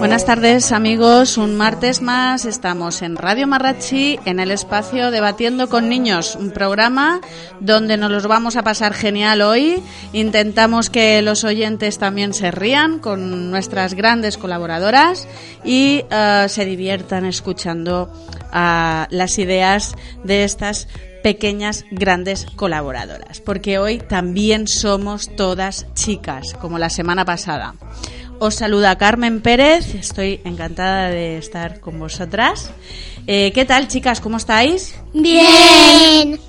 Buenas tardes amigos, un martes más estamos en Radio Marrachi en el espacio Debatiendo con Niños, un programa donde nos los vamos a pasar genial hoy. Intentamos que los oyentes también se rían con nuestras grandes colaboradoras y eh, se diviertan escuchando uh, las ideas de estas pequeñas, grandes colaboradoras, porque hoy también somos todas chicas, como la semana pasada. Os saluda Carmen Pérez, estoy encantada de estar con vosotras. Eh, ¿Qué tal, chicas? ¿Cómo estáis? Bien.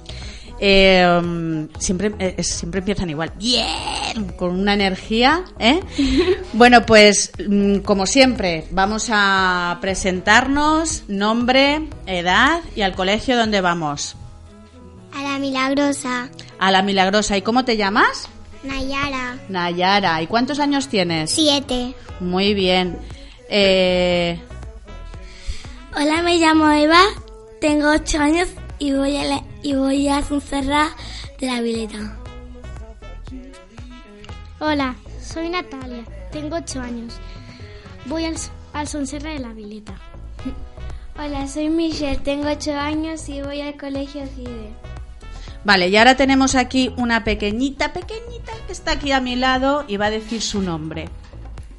Eh, siempre, eh, siempre empiezan igual, bien, con una energía. ¿eh? bueno, pues mm, como siempre, vamos a presentarnos, nombre, edad y al colegio donde vamos. A la milagrosa. A la milagrosa. ¿Y cómo te llamas? Nayara. Nayara. ¿Y cuántos años tienes? Siete. Muy bien. Eh... Hola, me llamo Eva, tengo ocho años y voy a, la, y voy a Sonserra de la Vileta. Hola, soy Natalia, tengo ocho años. Voy al, al Sonserra de la Vileta. Hola, soy Michelle, tengo ocho años y voy al colegio CIDE. Vale, y ahora tenemos aquí una pequeñita, pequeñita que está aquí a mi lado y va a decir su nombre.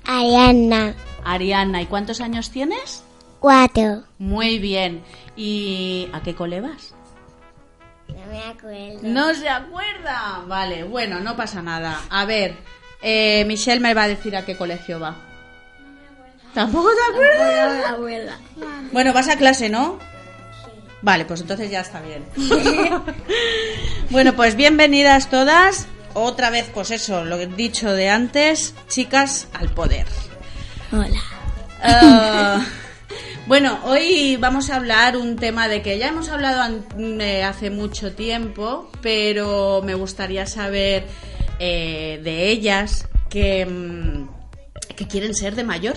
Ariana. Ariana, ¿y cuántos años tienes? Cuatro. Muy bien. ¿Y a qué cole vas? No me acuerdo. No se acuerda. Vale, bueno, no pasa nada. A ver, eh, Michelle me va a decir a qué colegio va. ¿Tampoco te acuerdas? No me acuerdo. Bueno, vas a clase, ¿no? Vale, pues entonces ya está bien. bueno, pues bienvenidas todas. Otra vez, pues eso, lo dicho de antes, chicas al poder. Hola. Uh, bueno, hoy vamos a hablar un tema de que ya hemos hablado eh, hace mucho tiempo, pero me gustaría saber eh, de ellas que, mm, que quieren ser de mayor.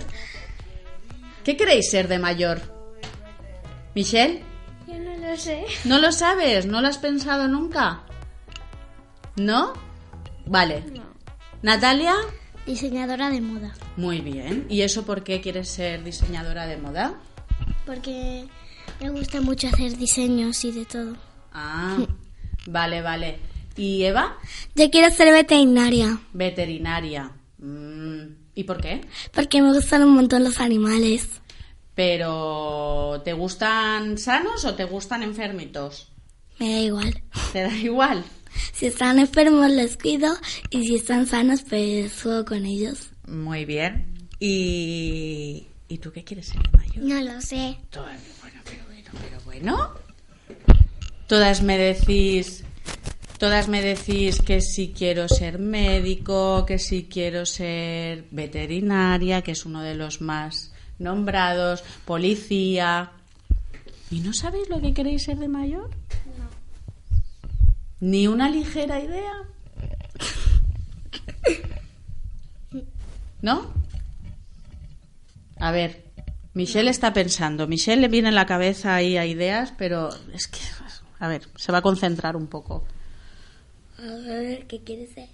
¿Qué queréis ser de mayor? ¿Michelle? Yo no lo sé. ¿No lo sabes? ¿No lo has pensado nunca? ¿No? Vale. ¿Natalia? Diseñadora de moda. Muy bien. ¿Y eso por qué quieres ser diseñadora de moda? Porque me gusta mucho hacer diseños y de todo. Ah, vale, vale. ¿Y Eva? Yo quiero ser veterinaria Veterinaria. Mm, ¿Y por qué? porque me gustan un montón los animales. Pero, ¿te gustan sanos o te gustan enfermitos? Me da igual. ¿Te da igual? Si están enfermos los cuido y si están sanos pues juego con ellos. Muy bien. ¿Y, ¿y tú qué quieres ser de mayor? No lo sé. Todas, bueno, pero bueno, pero bueno. Todas me decís, todas me decís que si quiero ser médico, que si quiero ser veterinaria, que es uno de los más nombrados, policía. ¿Y no sabéis lo que queréis ser de mayor? No. ¿Ni una ligera idea? ¿No? A ver, Michelle está pensando. Michelle le viene en la cabeza ahí a ideas, pero es que, a ver, se va a concentrar un poco. A ver, ¿qué quieres ser?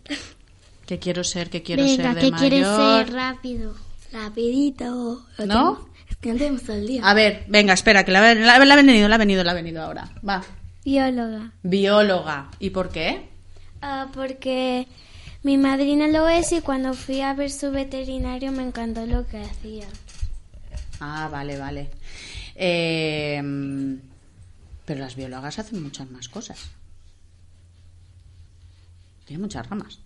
¿Qué quiero ser? ¿Qué quiero Venga, ser de ¿qué quieres mayor? ser rápido? Rapidito. Lo ¿No? Es que no tenemos todo el día. A ver, venga, espera, que la, la, la ha venido, la ha venido, la ha venido ahora. Va. Bióloga. Bióloga. ¿Y por qué? Ah, porque mi madrina lo es y cuando fui a ver su veterinario me encantó lo que hacía. Ah, vale, vale. Eh, pero las biólogas hacen muchas más cosas. Tiene muchas ramas.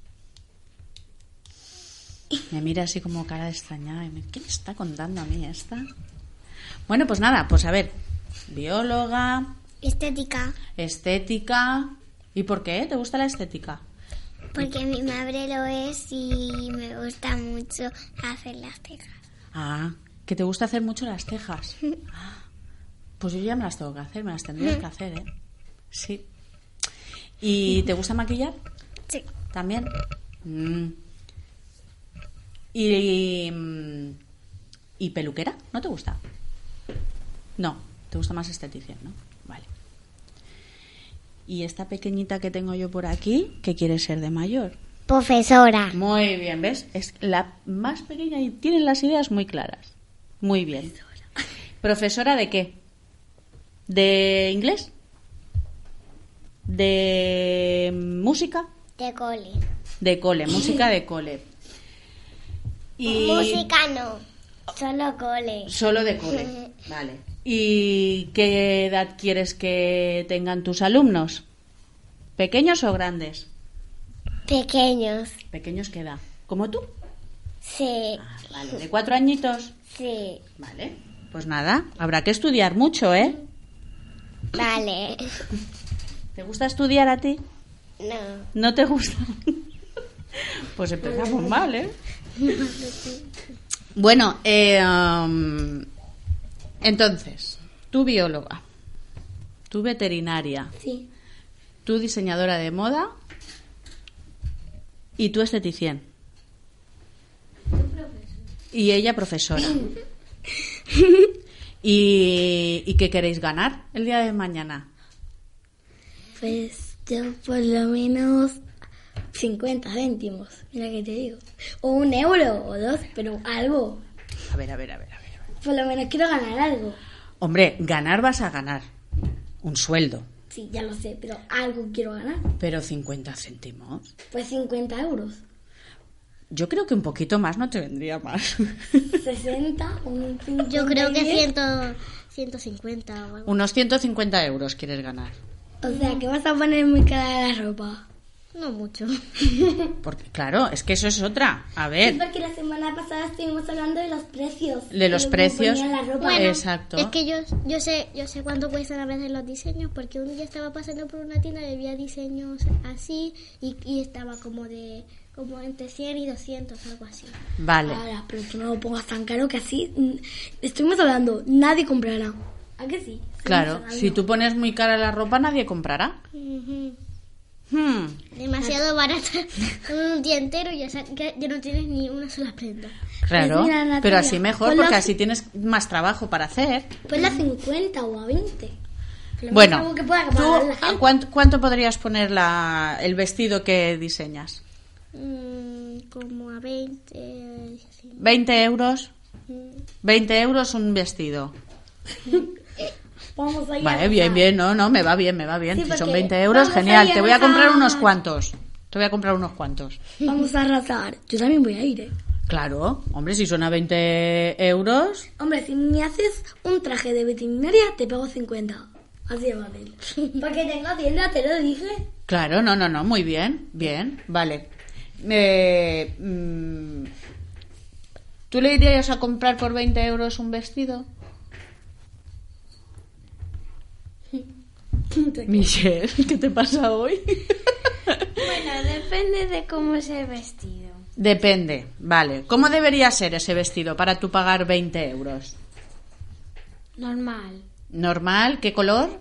Me mira así como cara de extrañada. y me- ¿Qué me está contando a mí esta? Bueno, pues nada, pues a ver. Bióloga, Estética. estética. ¿Y por qué? ¿Te gusta la estética? Porque mi madre lo es y me gusta mucho hacer las cejas. Ah, que te gusta hacer mucho las cejas. Pues yo ya me las tengo que hacer, me las tendrías que hacer, ¿eh? Sí. ¿Y te gusta maquillar? Sí. También. Mm. ¿Y, mm, ¿Y peluquera? ¿No te gusta? No, te gusta más estetición, ¿no? Vale. ¿Y esta pequeñita que tengo yo por aquí, qué quiere ser de mayor? Profesora. Muy bien, ¿ves? Es la más pequeña y tiene las ideas muy claras. Muy bien. ¿Profesora de qué? ¿De inglés? ¿De música? De cole. De cole, música de cole. Y Música no. Solo cole. Solo de cole, vale. ¿Y qué edad quieres que tengan tus alumnos? ¿Pequeños o grandes? Pequeños. ¿Pequeños qué edad? ¿Como tú? Sí. Ah, vale. ¿De cuatro añitos? Sí. Vale. Pues nada, habrá que estudiar mucho, ¿eh? Vale. ¿Te gusta estudiar a ti? No. ¿No te gusta? pues empezamos mal, ¿eh? Bueno, eh, um, entonces, tú bióloga, tú veterinaria, Sí. tú diseñadora de moda y tú esteticien. Y ella profesora. ¿Y, ¿Y qué queréis ganar el día de mañana? Pues yo por lo menos 50 céntimos, mira que te digo. O un euro o dos, pero algo. A ver, a ver, a ver, a ver. Por lo menos quiero ganar algo. Hombre, ganar vas a ganar. Un sueldo. Sí, ya lo sé, pero algo quiero ganar. Pero 50 céntimos. Pues 50 euros. Yo creo que un poquito más no te vendría más. 60, un 50 Yo creo que y diez. ciento, 150 o algo. Unos 150 euros quieres ganar. O sea, que vas a poner muy cara la ropa. No mucho. Porque, claro, es que eso es otra. A Es ver, porque la semana pasada estuvimos hablando de los precios. de los precios. la ropa. Bueno, Exacto. Es que yo, yo sé yo sé cuánto cuestan a veces los diseños porque un día estaba pasando por una tienda y había diseños así y, y estaba como de como entre 100 y 200 algo así. Vale. Ahora, pero tú no lo pongas tan caro que así. mm, Estuvimos hablando, nadie comprará. ¿A que sí? Estuvimos Claro, hablando. si tú pones muy cara la ropa, nadie comprará. Hmm, Demasiado barata un día entero y ya, ya no tienes ni una sola prenda. claro, Pues mira, pero así mejor, ponlo porque así. así tienes más trabajo para hacer. Ponla a 50 o a 20. Por lo menos Bueno, que pueda ¿tú la cuánto, cuánto podrías poner la, el vestido que diseñas? Mm, como a 20. así. ¿20 euros? 20 euros un vestido. Vamos a ir Vale, bien, bien, no, no, me va bien, me va bien. Sí, si son porque 20 euros, genial. Te voy a comprar unos cuantos. Te voy a comprar unos cuantos. Vamos a arrasar. Yo también voy a ir, ¿eh? Claro, hombre, si son a 20 euros, Hombre, si me haces un traje de veterinaria, te pago 50. Así de fácil. Porque tengo tienda, te lo dije. claro, no, no, no, muy bien, bien, vale. Eh, mm, ¿Tú le irías a comprar por 20 euros un vestido? Michelle, ¿qué te pasa hoy? Bueno, depende de cómo es el vestido. Depende, vale. ¿Cómo debería ser ese vestido para tú pagar 20 euros? Normal. ¿Normal? ¿Qué color?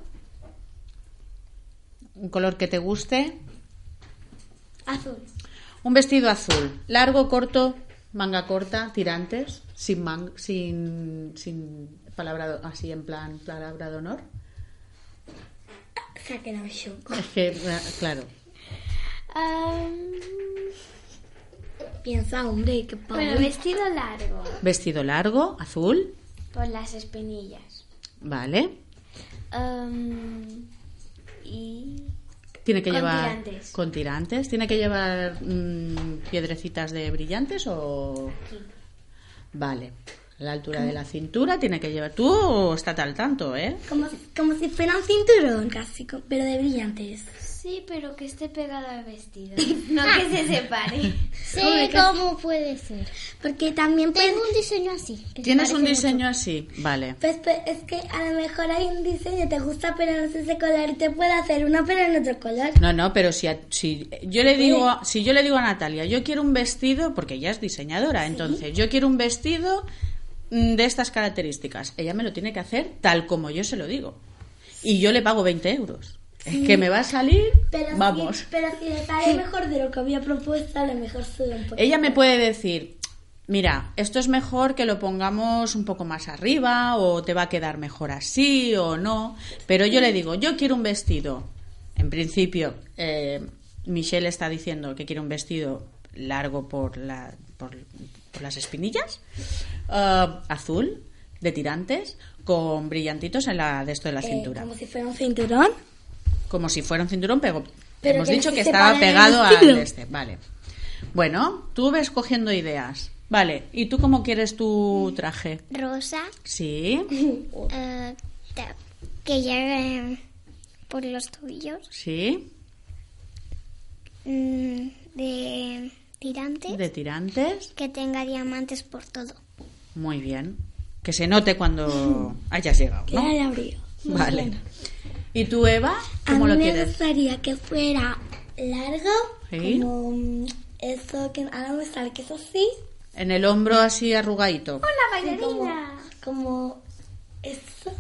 ¿Un color que te guste? Azul. Un vestido azul. Largo, corto, manga corta, tirantes, sin man- sin, sin palabra, así en plan palabra de honor. Se ha quedado shock. Es que, claro. Piensa, hombre, qué padre. Bueno, vestido largo. Vestido largo, azul, Por las espinillas. vale. Y Tiene que Con llevar tirantes. con tirantes. Tiene que llevar mm, piedrecitas de brillantes o vale. La altura de la cintura tiene que llevar. Tú estás al tanto, ¿eh? Como, como si fuera un cinturón, casi, pero de brillantes. sí, pero que esté pegado al vestido. No que se separe. Sí, Hombre, que- ¿cómo puede ser? Porque también puede... Tengo un diseño así. que Tienes un diseño así, vale. Pues, pues, es que a lo mejor hay un diseño, te gusta, pero no es ese color, y te puede hacer uno, pero en otro color. No, no, pero si, a- si yo le digo, a- si yo le digo a Natalia, yo quiero un vestido, porque ella es diseñadora, entonces yo quiero un vestido de estas características. Ella me lo tiene que hacer tal como yo se lo digo. Y yo le pago 20 euros. Que me va a salir, Pero vamos. Si, pero si le sale mejor de lo que había propuesto, a lo mejor sube un poco. Ella me puede decir, mira, esto es mejor que lo pongamos un poco más arriba, o te va a quedar mejor así, o no. Pero yo le digo, yo quiero un vestido, en principio, eh, Michelle está diciendo que quiere un vestido largo por, la, por, por las espinillas, eh, azul, de tirantes, con brillantitos en la de esto de la Eh, cintura. como si fuera un cinturón. Como si fuera un cinturón, pero, Pero hemos que dicho que estaba pegado al este. Vale. Bueno, tú ves cogiendo ideas. Vale. ¿Y tú cómo quieres tu traje? Rosa, Sí, eh, que llegue por los tobillos, sí. mm, de tirantes, De tirantes. que tenga diamantes por todo. Muy bien. Que se note cuando hayas llegado, Que ¿no? abrigo. Muy Vale. bien. ¿Y tú, Eva? A ¿Cómo mí lo me quieres? gustaría que fuera largo, Sí. como eso que ahora me sale que es así. En el hombro así arrugadito. Sí, como, como eso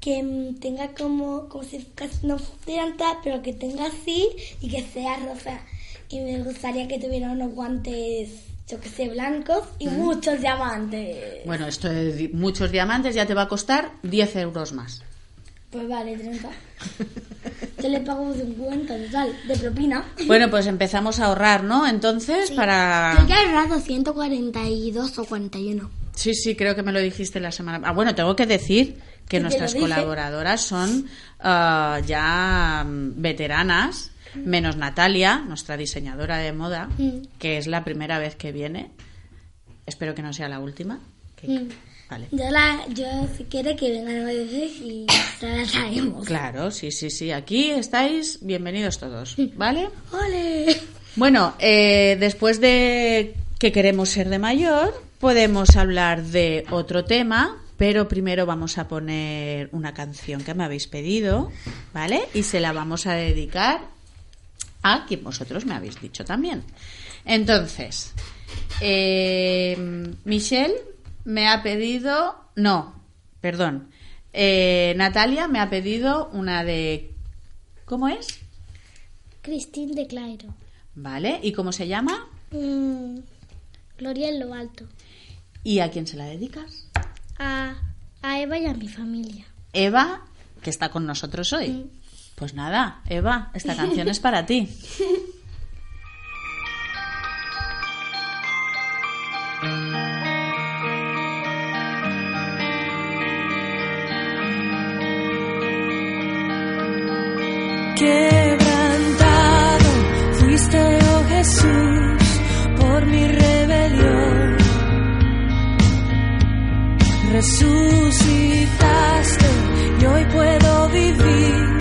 que tenga como como si casi no tiranta pero que tenga así y que sea rosa y me gustaría que tuviera unos guantes yo que sé blancos y muchos diamantes Bueno, esto de muchos diamantes ya te va a costar 10 euros más. pues vale 30 yo le pago 50 total de propina Bueno, pues empezamos a ahorrar, ¿no? Entonces, para... Creo que he ahorrado 142 o 41 Sí, sí, creo que me lo dijiste la semana. Ah, bueno, tengo que decir que nuestras colaboradoras son ah, ya veteranas, menos Natalia, nuestra diseñadora de moda, Mm. que es la primera vez que viene. Espero que no sea la última. que- Mm. Vale. yo, la, yo si quiere que vengan a veces y la traemos Claro, sí, sí, sí. Aquí estáis bienvenidos todos, ¿vale? ¡Ole! Bueno, eh, después de que queremos ser de mayor, podemos hablar de otro tema, pero primero vamos a poner una canción que me habéis pedido, ¿vale? Y se la vamos a dedicar a quien vosotros me habéis dicho también. Entonces, eh, Michelle me ha pedido, no, perdón, eh, Natalia me ha pedido una de, ¿cómo es? Christine de Clairo. ¿Vale? ¿Y cómo se llama? Mm, Gloria en lo alto. ¿Y a quién se la dedicas? A, a Eva y a mi familia. Eva, que está con nosotros hoy. Pues nada, Eva, esta canción es para ti. Quebrantado fuiste, oh Jesús, por mi rebelión. Resucitaste y hoy puedo vivir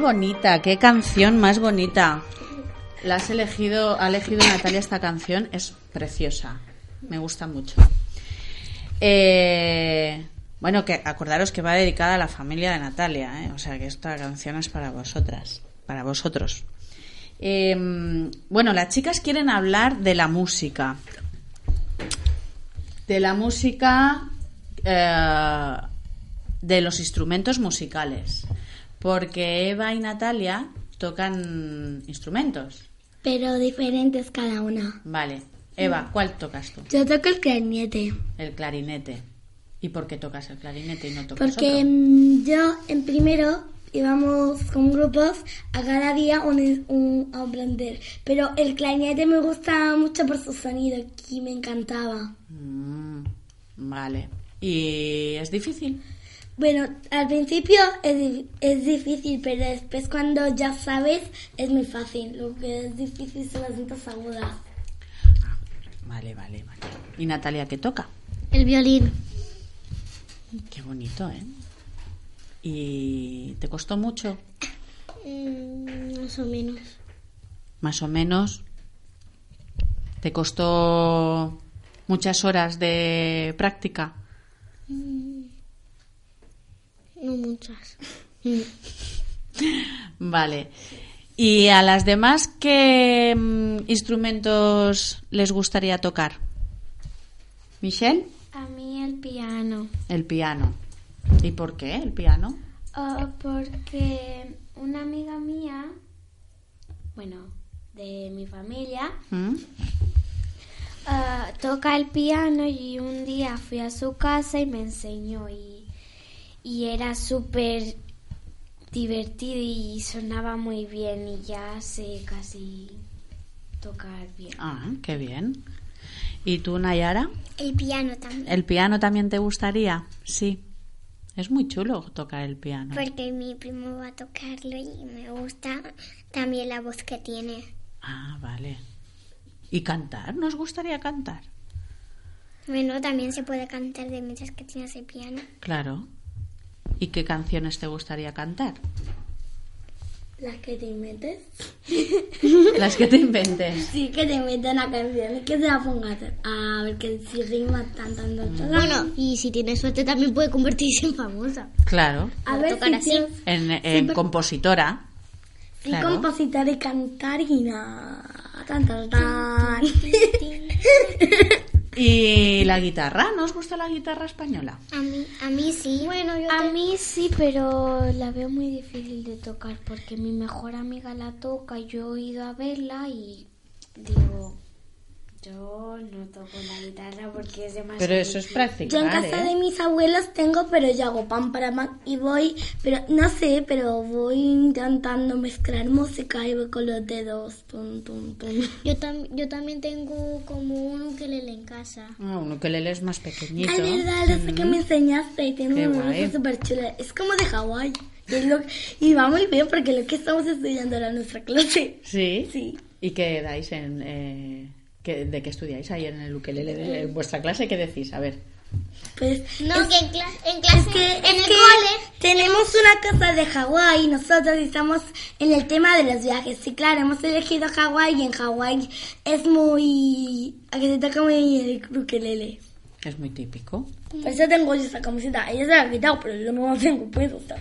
bonita, qué canción más bonita. La has elegido, ha elegido Natalia esta canción, es preciosa. Me gusta mucho. Eh, bueno, que acordaros que va dedicada a la familia de Natalia, ¿eh? o sea que esta canción es para vosotras, para vosotros. Eh, bueno, las chicas quieren hablar de la música. De la música, eh, de los instrumentos musicales. Porque Eva y Natalia tocan instrumentos. Pero diferentes cada una. Vale. Eva, ¿cuál tocas tú? Yo toco el clarinete. El clarinete. ¿Y por qué tocas el clarinete y no tocas Porque otro? mm, yo en primero íbamos con grupos a cada día un, un- a aprender. Pero el clarinete me gusta mucho por su sonido y me encantaba. Mm, vale. ¿Y es difícil? Bueno, al principio es, es difícil, pero después cuando ya sabes es muy fácil. Lo que es difícil son las notas agudas. Vale, vale, vale. ¿Y Natalia qué toca? El violín. Qué bonito, ¿eh? ¿Y te costó mucho? Mm, más o menos. Más o menos. ¿Te costó muchas horas de práctica? No muchas. Vale. ¿Y a las demás qué mm, instrumentos les gustaría tocar? ¿Michelle? A mí el piano. El piano. ¿Y por qué el piano? Ah, porque una amiga mía, bueno, de mi familia, ¿Mm? ah, toca el piano y un día fui a su casa y me enseñó y, y era súper divertido y sonaba muy bien y ya sé casi tocar bien. Ah, qué bien. ¿Y tú, Nayara? El piano también. ¿El piano también te gustaría? Sí. Es muy chulo tocar el piano. Porque mi primo va a tocarlo y me gusta también la voz que tiene. Ah, vale. ¿Y cantar? ¿Nos gustaría cantar? Bueno, también se puede cantar de mientras que tienes el piano. Claro. ¿Y qué canciones te gustaría cantar? Las que te inventes. Las que te inventes. Sí, que te inventen una canción y que se la pongas a ver que si rima tan tan tan, tan. Bueno, y si tienes suerte también puede convertirse en famosa. Claro. a ver tocar si así. tienes- En, en compositora. Sí, Claro. compositar y cantar y nada. Tan, tan, tan. ¿Y la guitarra? ¿No os gusta la guitarra española? A mí, a mí sí. Bueno, yo A mí sí, pero la veo muy difícil de tocar porque mi mejor amiga la toca y yo he ido a verla y digo, Yo no toco la guitarra porque es demasiado. Pero eso es practicar, Yo en casa ¿eh? de mis abuelos tengo, pero yo hago pan para pan y voy, pero no sé, pero voy intentando mezclar música y voy con los dedos. Tum, tum, tum. Yo, tam- yo también tengo como un ukelele en casa. Ah, un ukelele es más pequeñito. Ay, verdad, lo sé que me enseñaste y tiene una cosa súper chula. Es como de Hawái. Y, lo- y va muy bien porque lo que estamos estudiando ahora en nuestra clase. ¿Sí? Sí. ¿Y qué dais en... eh, qué- ¿De qué estudiáis ahí en el ukelele? de- ¿En vuestra clase qué decís? A ver. Pues No, es- que en, cla- en clase, Es que, en es el que cole, tenemos una casa de Hawái nosotros y estamos en el tema de los viajes. Sí, claro, hemos elegido Hawái y en Hawái es muy... A que se toca muy el ukelele. Es muy típico. Por eso tengo yo esa camiseta. Ella se la ha quitado, pero yo no la tengo puesta.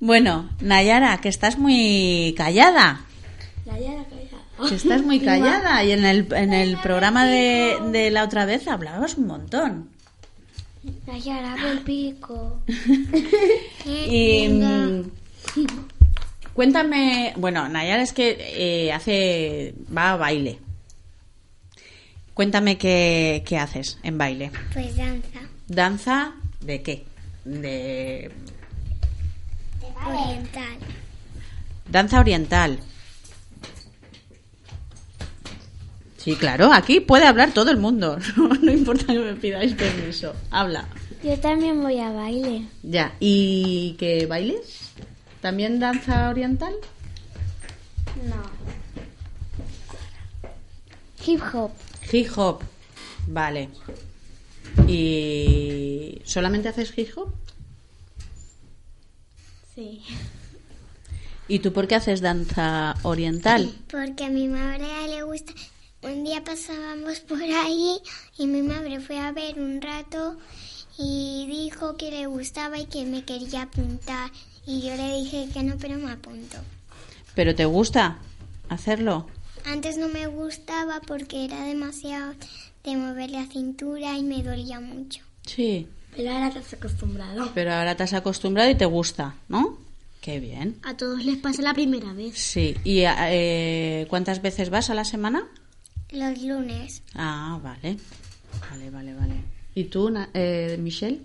Bueno, Nayara, que estás muy callada. La ya la callada. Estás muy callada. Y en el, en el programa de, de la otra vez hablabas un montón. El pico. Y mm, cuéntame, bueno, Nayara es que eh, hace va a baile. Cuéntame qué, qué haces en baile. Pues danza. ¿Danza de qué? De Oriental. danza oriental. Sí, claro, aquí puede hablar todo el mundo. No, no importa que me pidáis permiso. Habla. Yo también voy a baile. Ya. ¿Y qué bailes? ¿También danza oriental? No. Hip hop. Hip hop. Vale. ¿Y solamente haces hip hop? Sí. ¿Y tú por qué haces danza oriental? Porque a mi madre le gusta. Un día pasábamos por ahí y mi madre fue a ver un rato y dijo que le gustaba y que me quería apuntar. Y yo le dije que no, pero me apuntó. ¿Pero te gusta hacerlo? Antes no me gustaba porque era demasiado de mover la cintura y me dolía mucho. Sí. Pero ahora te has acostumbrado. Pero ahora te has acostumbrado y te gusta, ¿no? Qué bien. a todos les pasa la primera vez. Sí. ¿Y eh, cuántas veces vas a la semana? Los lunes, Ah, vale. Vale, vale, vale. ¿Y tú, Na- eh, Michelle?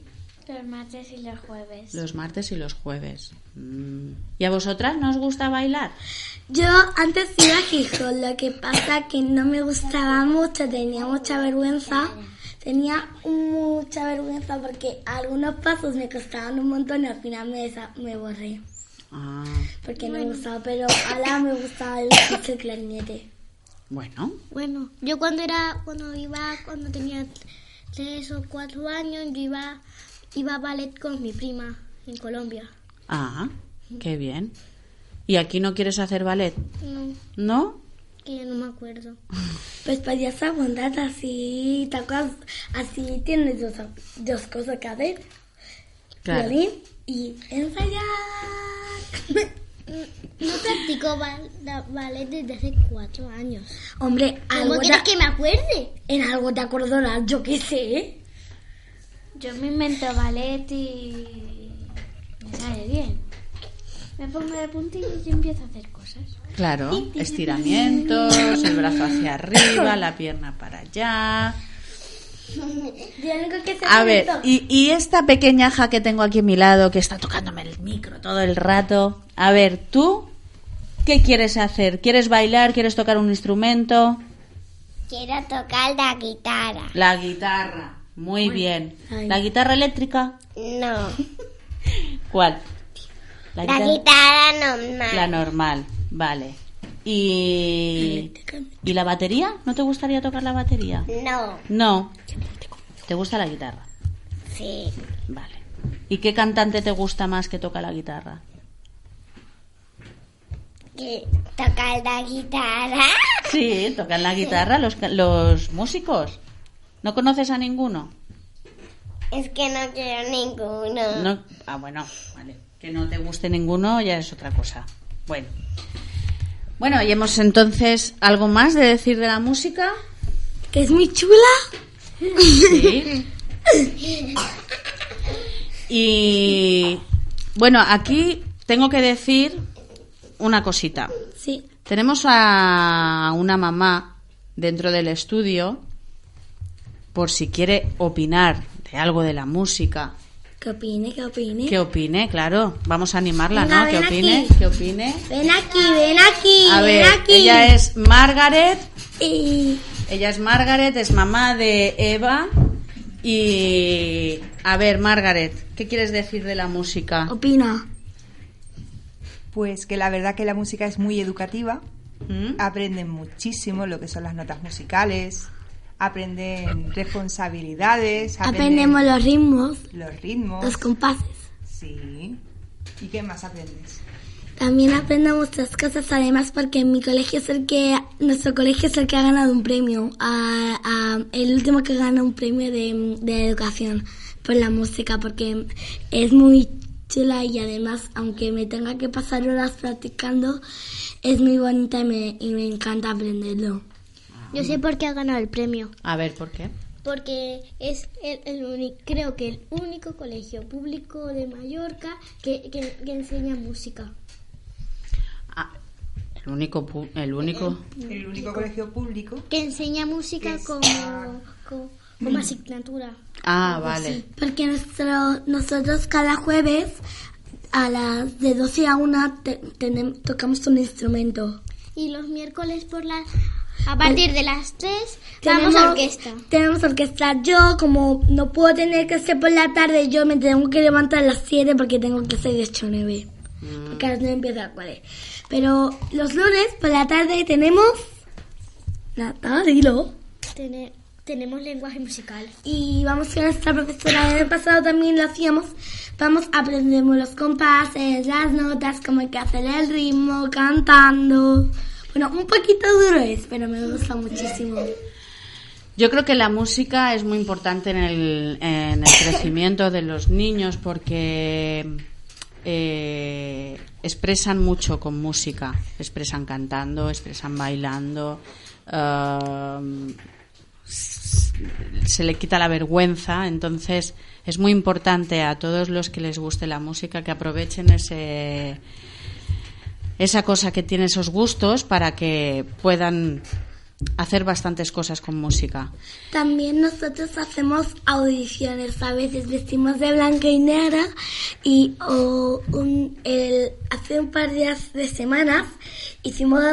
Los martes y los jueves. Los martes y los jueves. Mm. ¿Y a vosotras no os gusta bailar? Yo antes iba a hop, lo que pasa que no me gustaba mucho, tenía mucha vergüenza. Tenía mucha vergüenza porque algunos pasos me costaban un montón y al final me, me borré. Ah, Porque no me gustaba, pero ahora me gustaba el, el clarinete. Bueno. Bueno, yo cuando era, cuando iba, cuando tenía tres o cuatro años, yo iba, iba a ballet con mi prima en Colombia. Ah, qué bien. ¿Y aquí no quieres hacer ballet? No, ¿No? que ya no me acuerdo. Pues podías aguantar así, te acuerdas, así tienes dos, dos cosas que hacer. Claro. Violín y ensayar. No practico ballet desde hace cuatro años. Hombre, ¿Cómo algo quieres te, que me acuerde? en algo te acordarás, yo qué sé. Yo me invento ballet y me sale bien. Me pongo de puntillas y empiezo a hacer cosas. Claro. Estiramientos, el brazo hacia arriba, la pierna para allá. Yo lo único que sé A hacer ver, y, y esta pequeñaja que tengo aquí a mi lado, que está tocándome el micro todo el rato. A ver, ¿tú qué quieres hacer? ¿Quieres bailar? ¿Quieres tocar un instrumento? quiero tocar la guitarra. La guitarra. Muy bien. Ay. ¿La guitarra eléctrica? No, ¿Cuál? la guitarra normal. La normal, vale. ¿Y, ¿Y la batería? ¿No te gustaría tocar la batería? No, No. ¿Te gusta la guitarra? sí. Vale. ¿Y qué cantante te gusta más que toca la guitarra? Que tocar la guitarra. Sí, tocan la guitarra los, los músicos. ¿No conoces a ninguno? Es que no quiero ninguno. No. Ah, bueno, vale. Que no te guste ninguno ya es otra cosa. Bueno. Bueno, y hemos entonces algo más de decir de la música. Que es muy chula. Sí. Y bueno, aquí tengo que decir una cosita. Sí. Tenemos a una mamá dentro del estudio por si quiere opinar de algo de la música. ¿Qué opine? ¿Qué opine? Que opine, claro. Vamos a animarla, Venga, ¿no? Que ven opine, que opine. Ven aquí, ven aquí, A ven ver, aquí. ella es Margaret. Y Ella es Margaret, es mamá de Eva. Y. A ver, Margaret, ¿qué quieres decir de la música? opina. Pues que la verdad que la música es muy educativa, ¿Mm? aprenden muchísimo lo que son las notas musicales, aprenden responsabilidades, aprenden Aprendemos los ritmos, los ritmos. los compases. Sí. ¿Y qué más aprendes? También aprendo muchas cosas, además, porque mi colegio es el que, nuestro colegio es el que ha ganado un premio, a, a- el último que gana un premio de, de educación por la música, porque es muy chula y además, aunque me tenga que pasar horas practicando, es muy bonita y me, y me encanta aprenderlo. Yo sé por qué ha ganado el premio. A ver, ¿por qué? Porque es el, el creo que el único colegio público de Mallorca que, que- que enseña música. Ah, el único. El único. El único colegio público. Que enseña música como, como, como asignatura. Ah, vale. Porque nuestro, nosotros cada jueves a las de 12 a 1 te- tocamos un instrumento. Y los miércoles por la... A partir de las 3 vamos Tenemos- a orquesta. Tenemos orquesta. Yo, como no puedo tener que hacer por la tarde, yo me tengo que levantar a las 7 porque tengo que ser de 8 a 9. Porque a las 9 empieza el cole. Pero los lunes por la tarde tenemos... Nada, dilo. Tene- tenemos lenguaje musical. Y vamos con nuestra profesora. El año pasado también lo hacíamos. Vamos, aprendemos los compases, las notas, cómo hay que hacer el ritmo, cantando. Bueno, un poquito duro es, pero me gusta muchísimo. Yo creo que la música es muy importante en el, en el crecimiento de los niños porque eh, expresan mucho con música, expresan cantando, expresan bailando, um, se le quita la vergüenza, entonces es muy importante a todos los que les guste la música que aprovechen ese esa cosa que tiene esos gustos para que puedan hacer bastantes cosas con música. También nosotros hacemos audiciones, a veces vestimos de blanca y negra y o, un- el- hace un par de, de semanas hicimos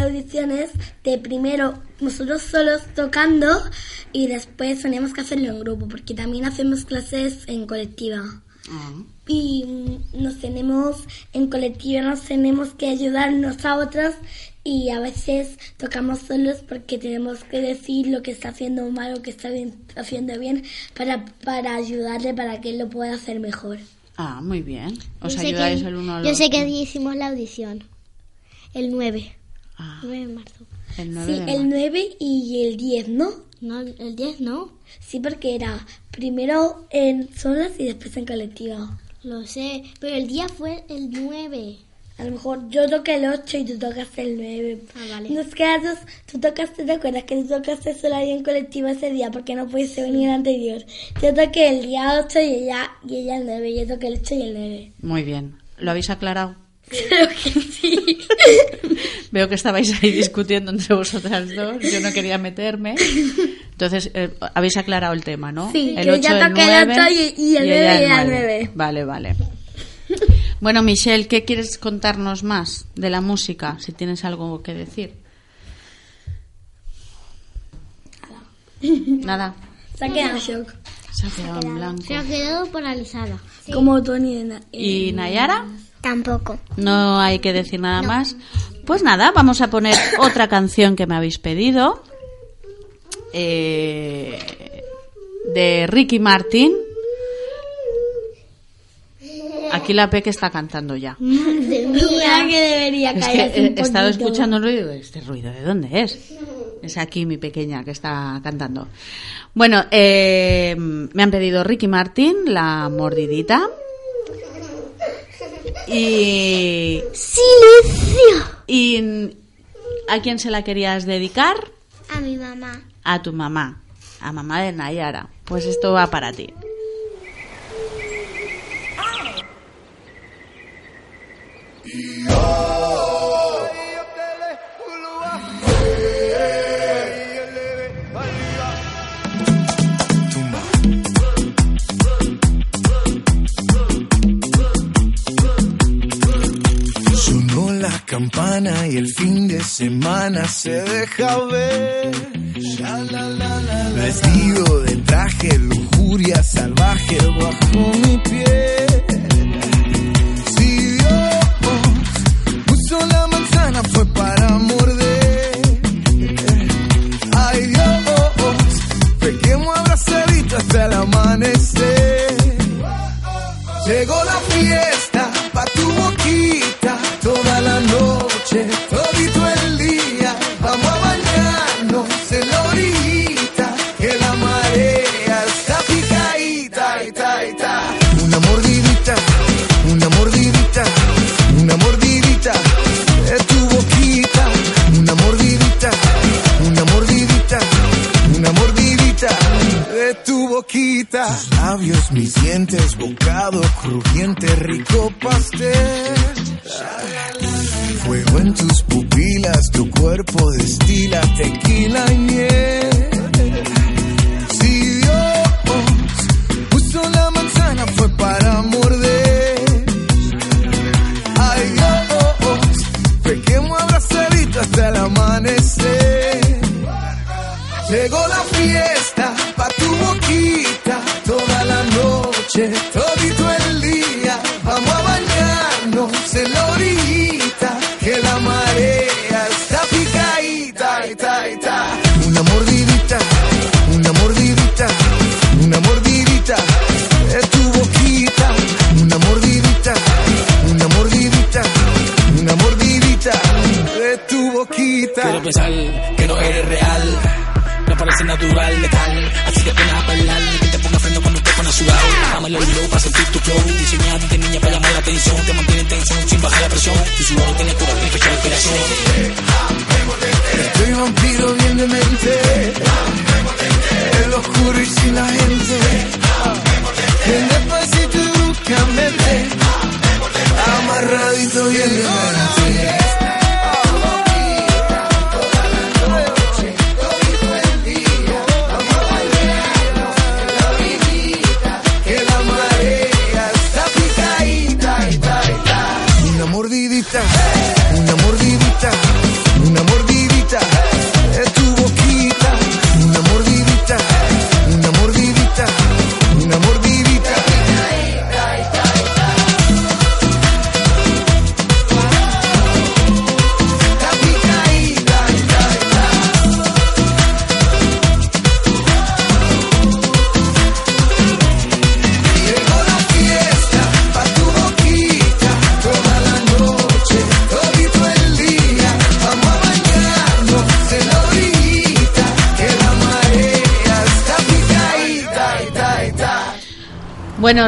audiciones de primero nosotros solos tocando y después teníamos que hacerlo en grupo porque también hacemos clases en colectiva. y mm, nos tenemos en colectivo nos tenemos que ayudarnos a otros y a veces tocamos solos porque tenemos que decir lo que está haciendo mal o que está bien- haciendo bien para, para ayudarle para que él lo pueda hacer mejor. Ah, muy bien. Os Yo sé ayudáis que- el uno al Yo otro. sé que hicimos la audición. El 9. Ah, 9 de marzo. el 9 Sí, de el marzo. 9 y el 10, ¿no? No, el 10 no. Sí, porque era primero en solas y después en colectiva. Lo sé. Pero el día fue el 9. A lo mejor yo toqué el 8 y tú tocaste el 9. Ah, vale. Nos quedamos, tú tocaste, ¿te acuerdas que tú tocaste solo ahí en colectivo ese día porque no pudiste venir anterior? Yo toqué el día 8 y ella, y ella el 9, yo toqué el 8 y el 9. Muy bien. ¿Lo habéis aclarado? Creo que sí. Veo que estabais ahí discutiendo entre vosotras dos. Yo no quería meterme. Entonces, eh, habéis aclarado el tema, ¿no? Sí, el que 8, yo el toqué el 9 ocho y- y el ella nueve y el nueve. nueve. Vale, vale. Bueno, Michelle, ¿qué quieres contarnos más de la música? Si tienes algo que decir. Nada. Se ha quedado en shock. Se ha quedado en blanco. Se ha quedado paralizada. Como Tony en, ¿Y Nayara? Tampoco. No hay que decir nada más. Pues nada, vamos a poner otra canción que me habéis pedido. eh, de Ricky Martin. Aquí la Peque está cantando ya. Que debería Es que callarse he estado escuchando un ruido. ¿Este ruido de dónde es? Es aquí mi pequeña que está cantando. Bueno, eh, me han pedido Ricky Martin, la mordidita. Y. ¡Silencio! ¿Y a quién se la querías dedicar? A mi mamá. A tu mamá, a mamá de Nayara. Pues esto va para ti. campana y el fin de semana se deja ver. Vestido de traje, lujuria salvaje bajo mi piel. La manzana fue para morder. Ay Dios, pequemos abrazadito hasta el amanecer. Llegó la fiesta pa' tu boquita toda la noche, mis dientes, bocado crujiente, rico pastel. Fuego en tus pupilas, tu cuerpo destila tequila y miel.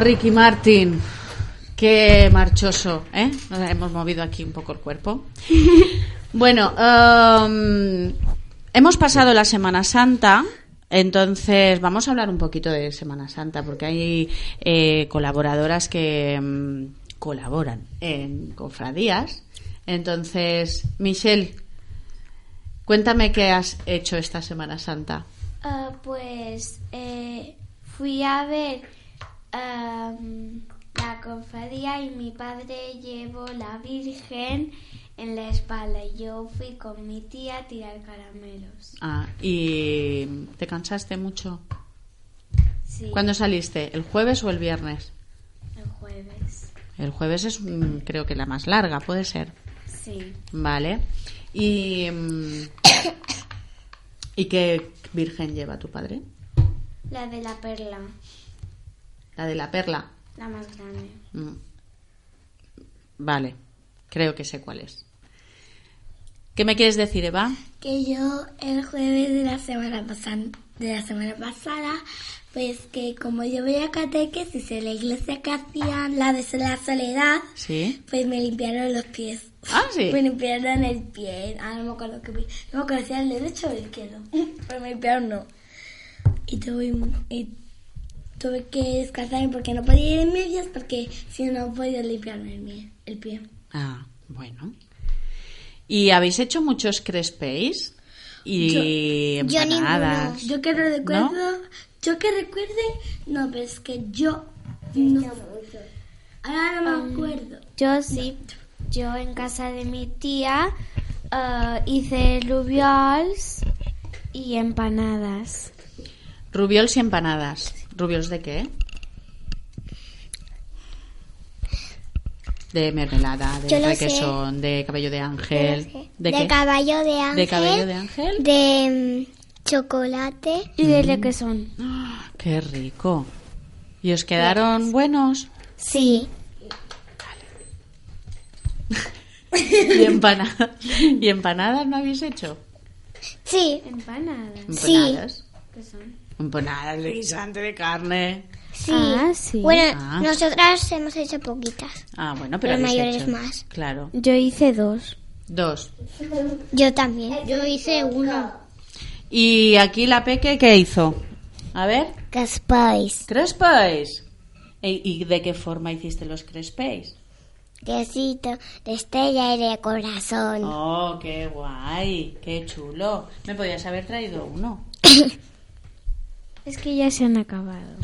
Ricky Martin, qué marchoso, ¿eh? Nos hemos movido aquí un poco el cuerpo. Bueno, um, hemos pasado la Semana Santa, entonces vamos a hablar un poquito de Semana Santa, porque hay eh, colaboradoras que mm, colaboran en cofradías. Entonces, Michelle, cuéntame qué has hecho esta Semana Santa. Ah, pues eh, fui a ver la cofradía y mi padre llevó la Virgen en la espalda y yo fui con mi tía a tirar caramelos. Ah, ¿Y te cansaste mucho? Sí, ¿Cuándo saliste? ¿El jueves o el viernes? el jueves. El jueves es mm, creo que la más larga, puede ser. Sí. Vale. ¿Y, mm, ¿y qué virgen lleva tu padre? La de la perla, La de la perla. la más grande. Mm. Vale, creo que sé cuál es. ¿Qué me quieres decir, Eva? que yo el jueves de la semana pasada, de la semana pasada, pues que como yo voy a catequesis en la iglesia que hacían la de la soledad, Sí. pues me limpiaron los pies. Ah, sí. Me limpiaron el pie. Ah, no me acuerdo qué. No me acuerdo si era el derecho o el izquierdo. Pero me limpiaron no. Y tuve, y tuve que descansarme porque no podía ir en medias porque si no, no podía limpiarme el, pie- el pie. Ah, bueno. ¿Y habéis hecho muchos crespéis? Y yo empanadas. Yo que no recuerdo, yo que recuerde, no, pero es que yo no. Ahora no me acuerdo. Yo sí, yo en casa de mi tía Ah, hice rubiols y empanadas. Rubiols y empanadas. ¿Rubiols de qué? De mermelada, de Yo lo sé. requesón, de cabello de ángel. ¿De, de qué? caballo de ángel. ¿De cabello de ángel? de, mm, chocolate. ¿Y de lo que son? Qué rico. ¿Y os quedaron buenos? Sí. ¿Y empanadas? ¿Y empanadas no habéis hecho? Sí. Empanadas. Sí. ¿Empanadas? ¿Qué son? Empanadas de guisante de carne. Sí. Ah, sí. Bueno, Ah. nosotras hemos hecho poquitas. Ah, bueno, pero habéis mayores hecho. más. Claro. Yo hice dos. Dos. Yo también. Yo hice uno. ¿Y aquí la Peque qué hizo? A ver. Caspáis. Crespéis. ¿Y y de qué forma hiciste los crespéis? Diosito, de estrella y de corazón. Oh, qué guay, qué chulo. Me podías haber traído uno. Es que ya se han acabado.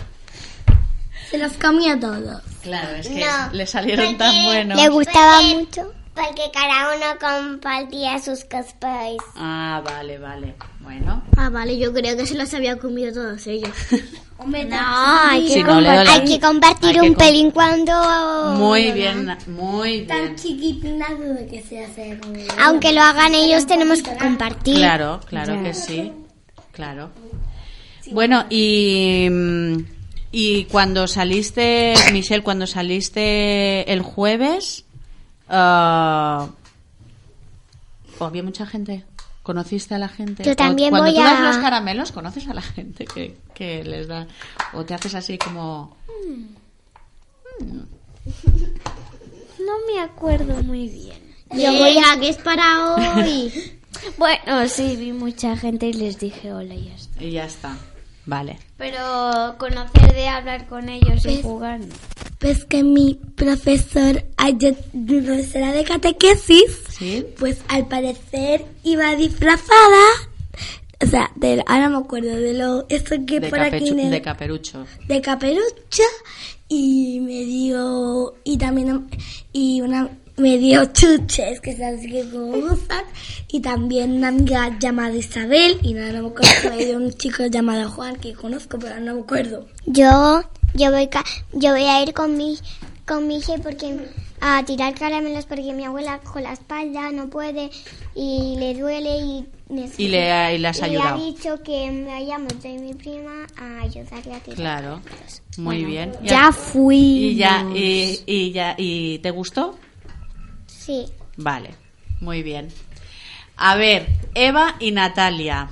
Se los comía todos. Claro, es que No, le salieron tan buenos. Le gustaba mucho. Porque cada uno compartía sus caspáis. Ah, vale, vale. Bueno. Ah, vale, yo creo que se los había comido todos ellos. Hombre, No, hay que, Si no, le doy la- hay que compartir hay que un com- pelín cuando... Muy bien, muy tan bien. chiquitina dudo que se hace. Aunque lo hagan ellos, tenemos que compartir. Claro, claro que sí. Claro. Bueno, y, mm, y cuando saliste, Michelle, cuando saliste el jueves, ah, había mucha gente. ¿Conociste a la gente? Yo también cuando voy tú das a- los caramelos, ¿conoces a la gente que, que les da? ¿O te haces así como... No me acuerdo muy bien. Yo voy a que es para hoy. Bueno, sí, vi mucha gente y les dije hola y ya está. Y ya está. Vale. Pero conocer de hablar con ellos y jugar, no. Pues que mi profesor, ay, yo- mi profesora de catequesis, ¿Sí? pues al parecer iba disfrazada. O sea, de, ahora me acuerdo de lo, esto que De, por aquí el- de caperucho. de caperucha y me dio y también y una me dio chuches que es así que como usan y también una amiga llamada Isabel y nada no me acuerdo me dio un chico llamado Juan que conozco pero no me acuerdo Yo, yo voy, ca- yo voy a ir con mi, con mi hija porque a tirar caramelos porque mi abuela con la espalda no puede y le duele y Y le, y le has y ayudado. ha dicho que vayamos de mi prima a ayudarle a tirar. Claro. Muy bien. Ya fui. Y ya, y, y ya, ¿y te gustó? Sí. Vale, muy bien. A ver, Eva y Natalia,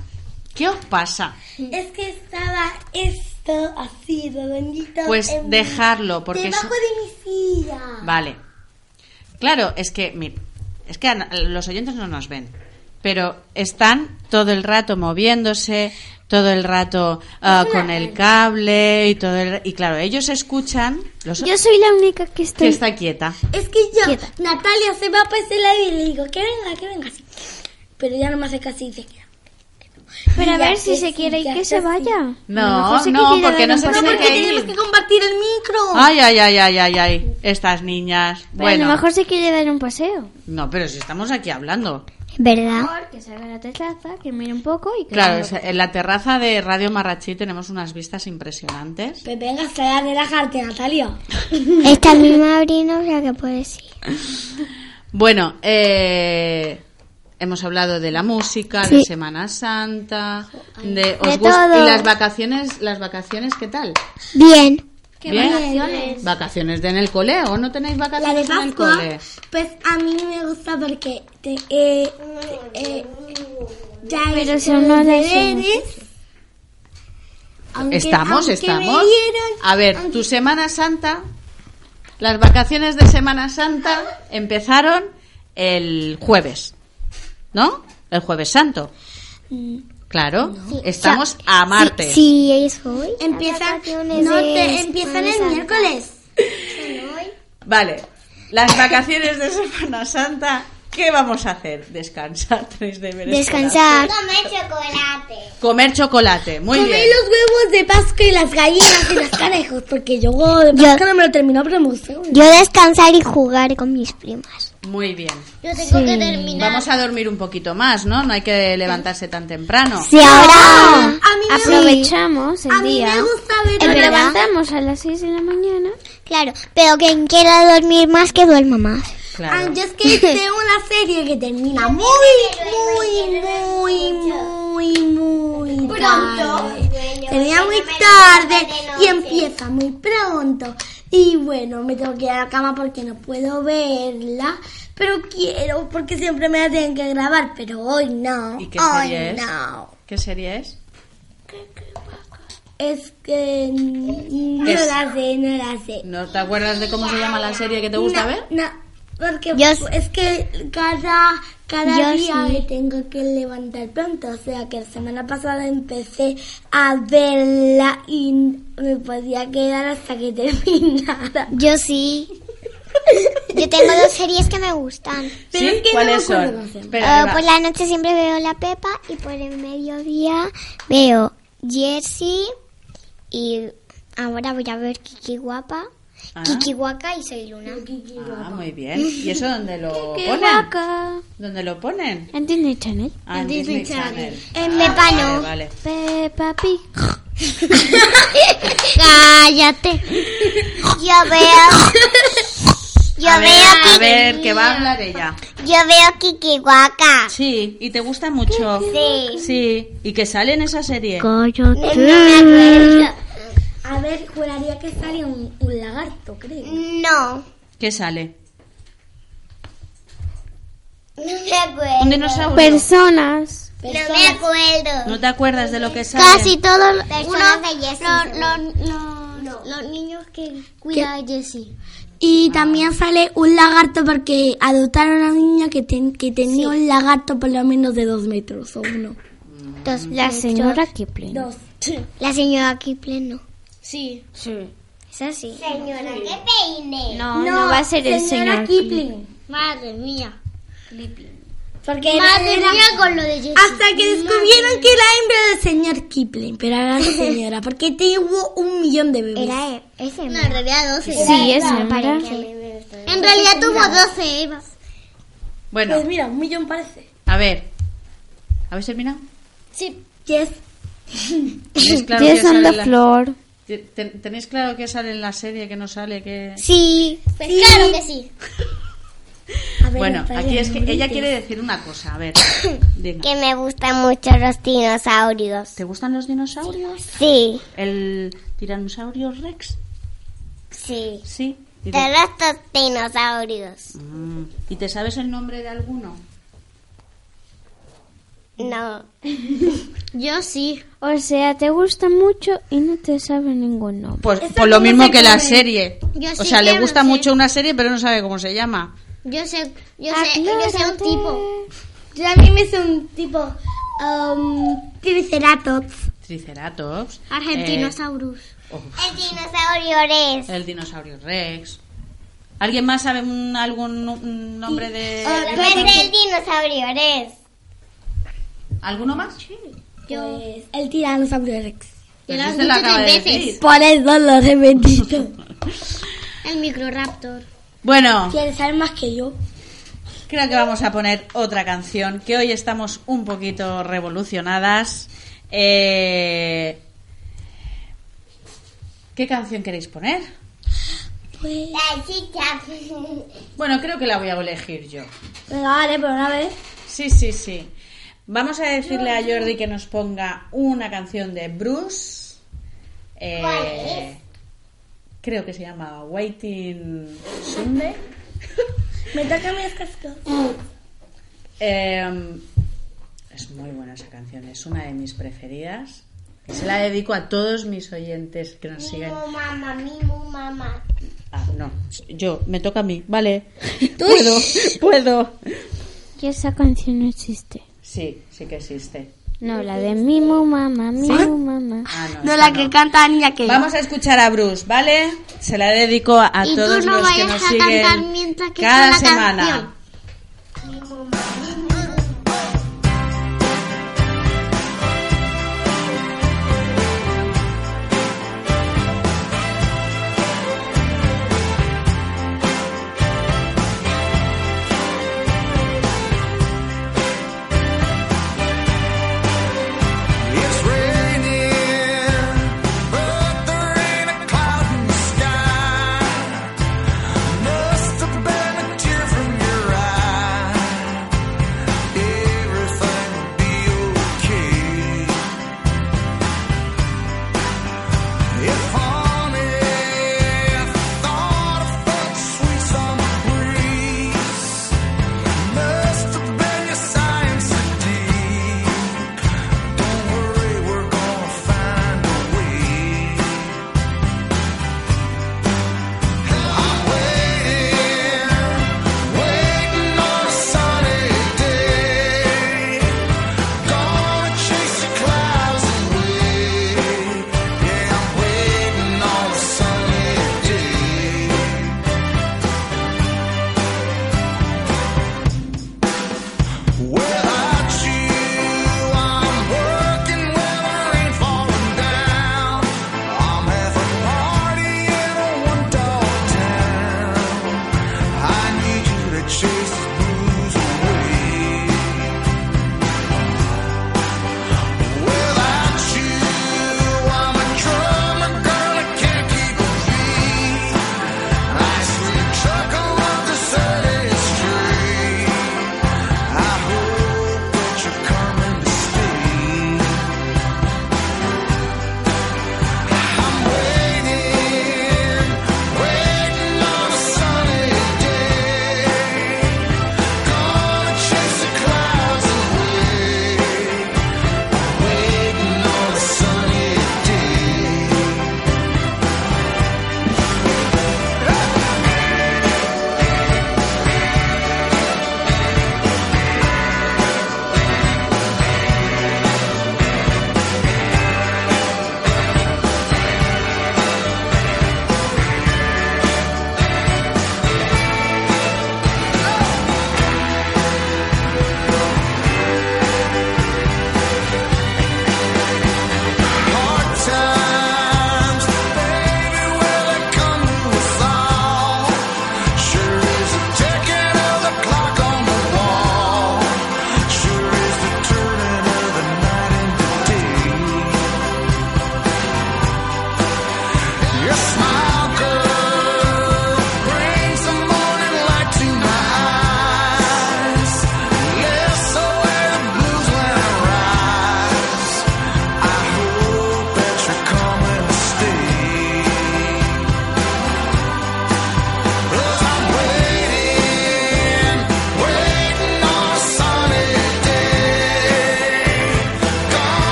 ¿qué os pasa? es que estaba esto así redondito Pues en dejarlo, porque debajo de mi silla Vale. Claro, es que, mir, es que a- los oyentes no nos ven, pero están todo el rato moviéndose, todo el rato ah, con el cable y todo el, y claro, ellos escuchan los Yo soy la única que está quieta. es que yo Natalia se va a pasar y le digo que venga que venga así pero ya no me hace casi y dice. Pero a ver si se quiere y ya que se vaya. No, no, porque no se tiene porque que tenemos ir. que compartir el micro Ay, ay, ay, ay, ay, ay, estas niñas. Pero a Bueno, lo mejor se quiere dar un paseo. no, pero si estamos aquí hablando. ¿Verdad? Mejor que salga a la terraza, que mire un poco y que Claro, en la terraza de Radio Marrachí tenemos unas vistas impresionantes. pues venga hasta a relajarte Natalia Esta es mi madrina, o sea que puedes ir. Bueno, eh, hemos hablado de la música, de Sí. Semana Santa, de, ¿os De gust- todo. y las vacaciones, las vacaciones, ¿qué tal? Bien. ¿Bien? vacaciones? Vacaciones de en el cole o no tenéis La de vacaciones en el cole? pues a mí me gusta porque te, eh, eh, ya he Pero no los deberes. Aunque- estamos, aunque estamos. dieron- A ver, tu Semana Santa, las vacaciones de Semana Santa empezaron el jueves, ¿no? El jueves santo. Claro, estamos a Marte. Sí, sí, es hoy. Empiezan, Las vacaciones no, te, empiezan el miércoles. Vale, las vacaciones de Semana Santa, ¿qué vamos a hacer? Descansar, tenéis deberes. Descansar. por hacer. Comer chocolate, muy Comer bien. los huevos de Pascua y las gallinas y los canejos, porque yo de Pascua no me lo terminó, pero me gustó. Yo descansar y jugar con mis primas. Muy bien. Yo tengo que terminar. Vamos a dormir un poquito más, ¿no? No hay que levantarse tan temprano. Sí, ahora. A mí me Aprovechamos el A mí día. me gusta ver Nos levantamos a las 6 de la mañana. Claro, pero quien quiera dormir más, que duerma más. Claro. Ah, yo es que tengo una serie que termina muy, muy, muy, muy, muy tarde. Termina muy tarde y empieza muy pronto. Y bueno, me tengo que ir a la cama porque no puedo verla. Pero quiero, porque siempre me la tienen que grabar, pero hoy no. ¿Y qué hoy serie es? no. ¿Qué serie es? Es que no Es- la sé, no la sé. ¿No te acuerdas de cómo se llama la serie que te gusta no, ver? No, porque Yo es que cada, cada día sí. me tengo que levantar pronto. O sea que la semana pasada empecé a verla y me podía quedar hasta que terminara. Yo sí. Yo tengo dos series que me gustan. Pero ¿Sí? es que no ¿Cuáles son? Espera, Eva. por la noche siempre veo la Pepa y por el mediodía veo Jersey y ahora voy a ver Kiki Guapa, Ah. Kiki Guaca y Soy Luna. Ah, muy bien. ¿Y eso dónde lo ¡Qué ponen? ¿Dónde lo ponen? En Disney Channel. Ah, en Disney Channel. En Ah, Pepa vale, vale. Peppa Pig. Cállate. Yo veo. Yo a ver, veo a Kiki. ver, que va a hablar ella. Yo veo Kiki Guaca. Sí, ¿y te gusta mucho? Sí. Sí, ¿y que sale en esa serie? No me acuerdo. A ver, juraría que sale un, un lagarto, creo. No. ¿Qué sale? No me acuerdo. ¿Un dinosaurio? Personas. No me acuerdo. ¿No te acuerdas de lo que sale? Casi todos los personas de Jessie. Los, los, los niños que cuida a Jessie. Y también sale un lagarto porque adoptaron a un niño que, ten- que tenía un lagarto por lo menos de dos metros o uno. Dos La señora Kipling. Dos. La señora Kipling no. Sí. Sí. Es así. Señora, qué peine. No, no, va a ser el señora señor Kipling. Madre mía. Porque Madre era- mía con lo de Jessie. Hasta que descubrieron que era hembra del señor Kipling, pero ahora la señora, porque tuvo un millón de bebés. Era e- ese. No, en realidad 12. Sí, es hembra. parece. En realidad tuvo 12, Eva. Bueno, Pues mira, un millón parece. a ver. ¿Habéis terminado? Sí. Yes. ¿Tenéis claro, Yes que the la... floor. Ten- ¿Tenéis claro que sale en la serie, que no sale, que... Sí. Pues claro que sí. Ver, Bueno, aquí es que ella quiere decir una cosa, a ver. Dime. Que me gustan mucho los dinosaurios. ¿Te gustan los dinosaurios? Sí. ¿El tiranosaurio rex? Sí. Sí. ¿Y De te, estos dinosaurios. Mm. ¿Y te sabes el nombre de alguno? No. Yo sí. O sea, te gusta mucho y no te sabe ningún nombre. Pues ¿Esto por lo mismo que la serie. Yo o sí sea, que le gusta sé. mucho una serie, pero no sabe cómo se llama. Yo sé, yo sé, yo sé un tipo. Yo a mí me hizo un tipo um, triceratops. Triceratops. Argentinosaurus. eh, oh, El dinosaurio es. el dinosaurio rex. ¿Alguien más sabe un- algún nombre de... Pues el dinosaurio es. ¿Alguno más? Pues el tiranosaurio rex. Pues lo has este lo dicho de tres decir. veces. Por eso lo repetido. El microraptor. Bueno, Quieres saber más que yo. creo que vamos a poner otra canción, que hoy estamos un poquito revolucionadas. Eh, ¿Qué canción queréis poner? Pues. La chicha. Bueno, creo que la voy a elegir yo. Vale, por una vez. Sí, sí, sí. Vamos a decirle a Jordi que nos ponga una canción de Bruce. Eh, ¿Cuál es? Creo que se llama Waiting Sunday. Me toca cascos. Eh, es muy buena esa canción, es una de mis preferidas. Se la dedico a todos mis oyentes que nos siguen. Mimu mamá, mimu mamá. Ah, no, yo, me toca a mí, vale. Puedo, puedo. Y esa canción no existe. Sí, sí que existe. No, la de Mimo Mamá, Mimo Mamá. Ah, no, la que canta niña que. Vamos a escuchar a Bruce, ¿vale? Se la dedico a, todos no los que nos siguen cada semana. canción.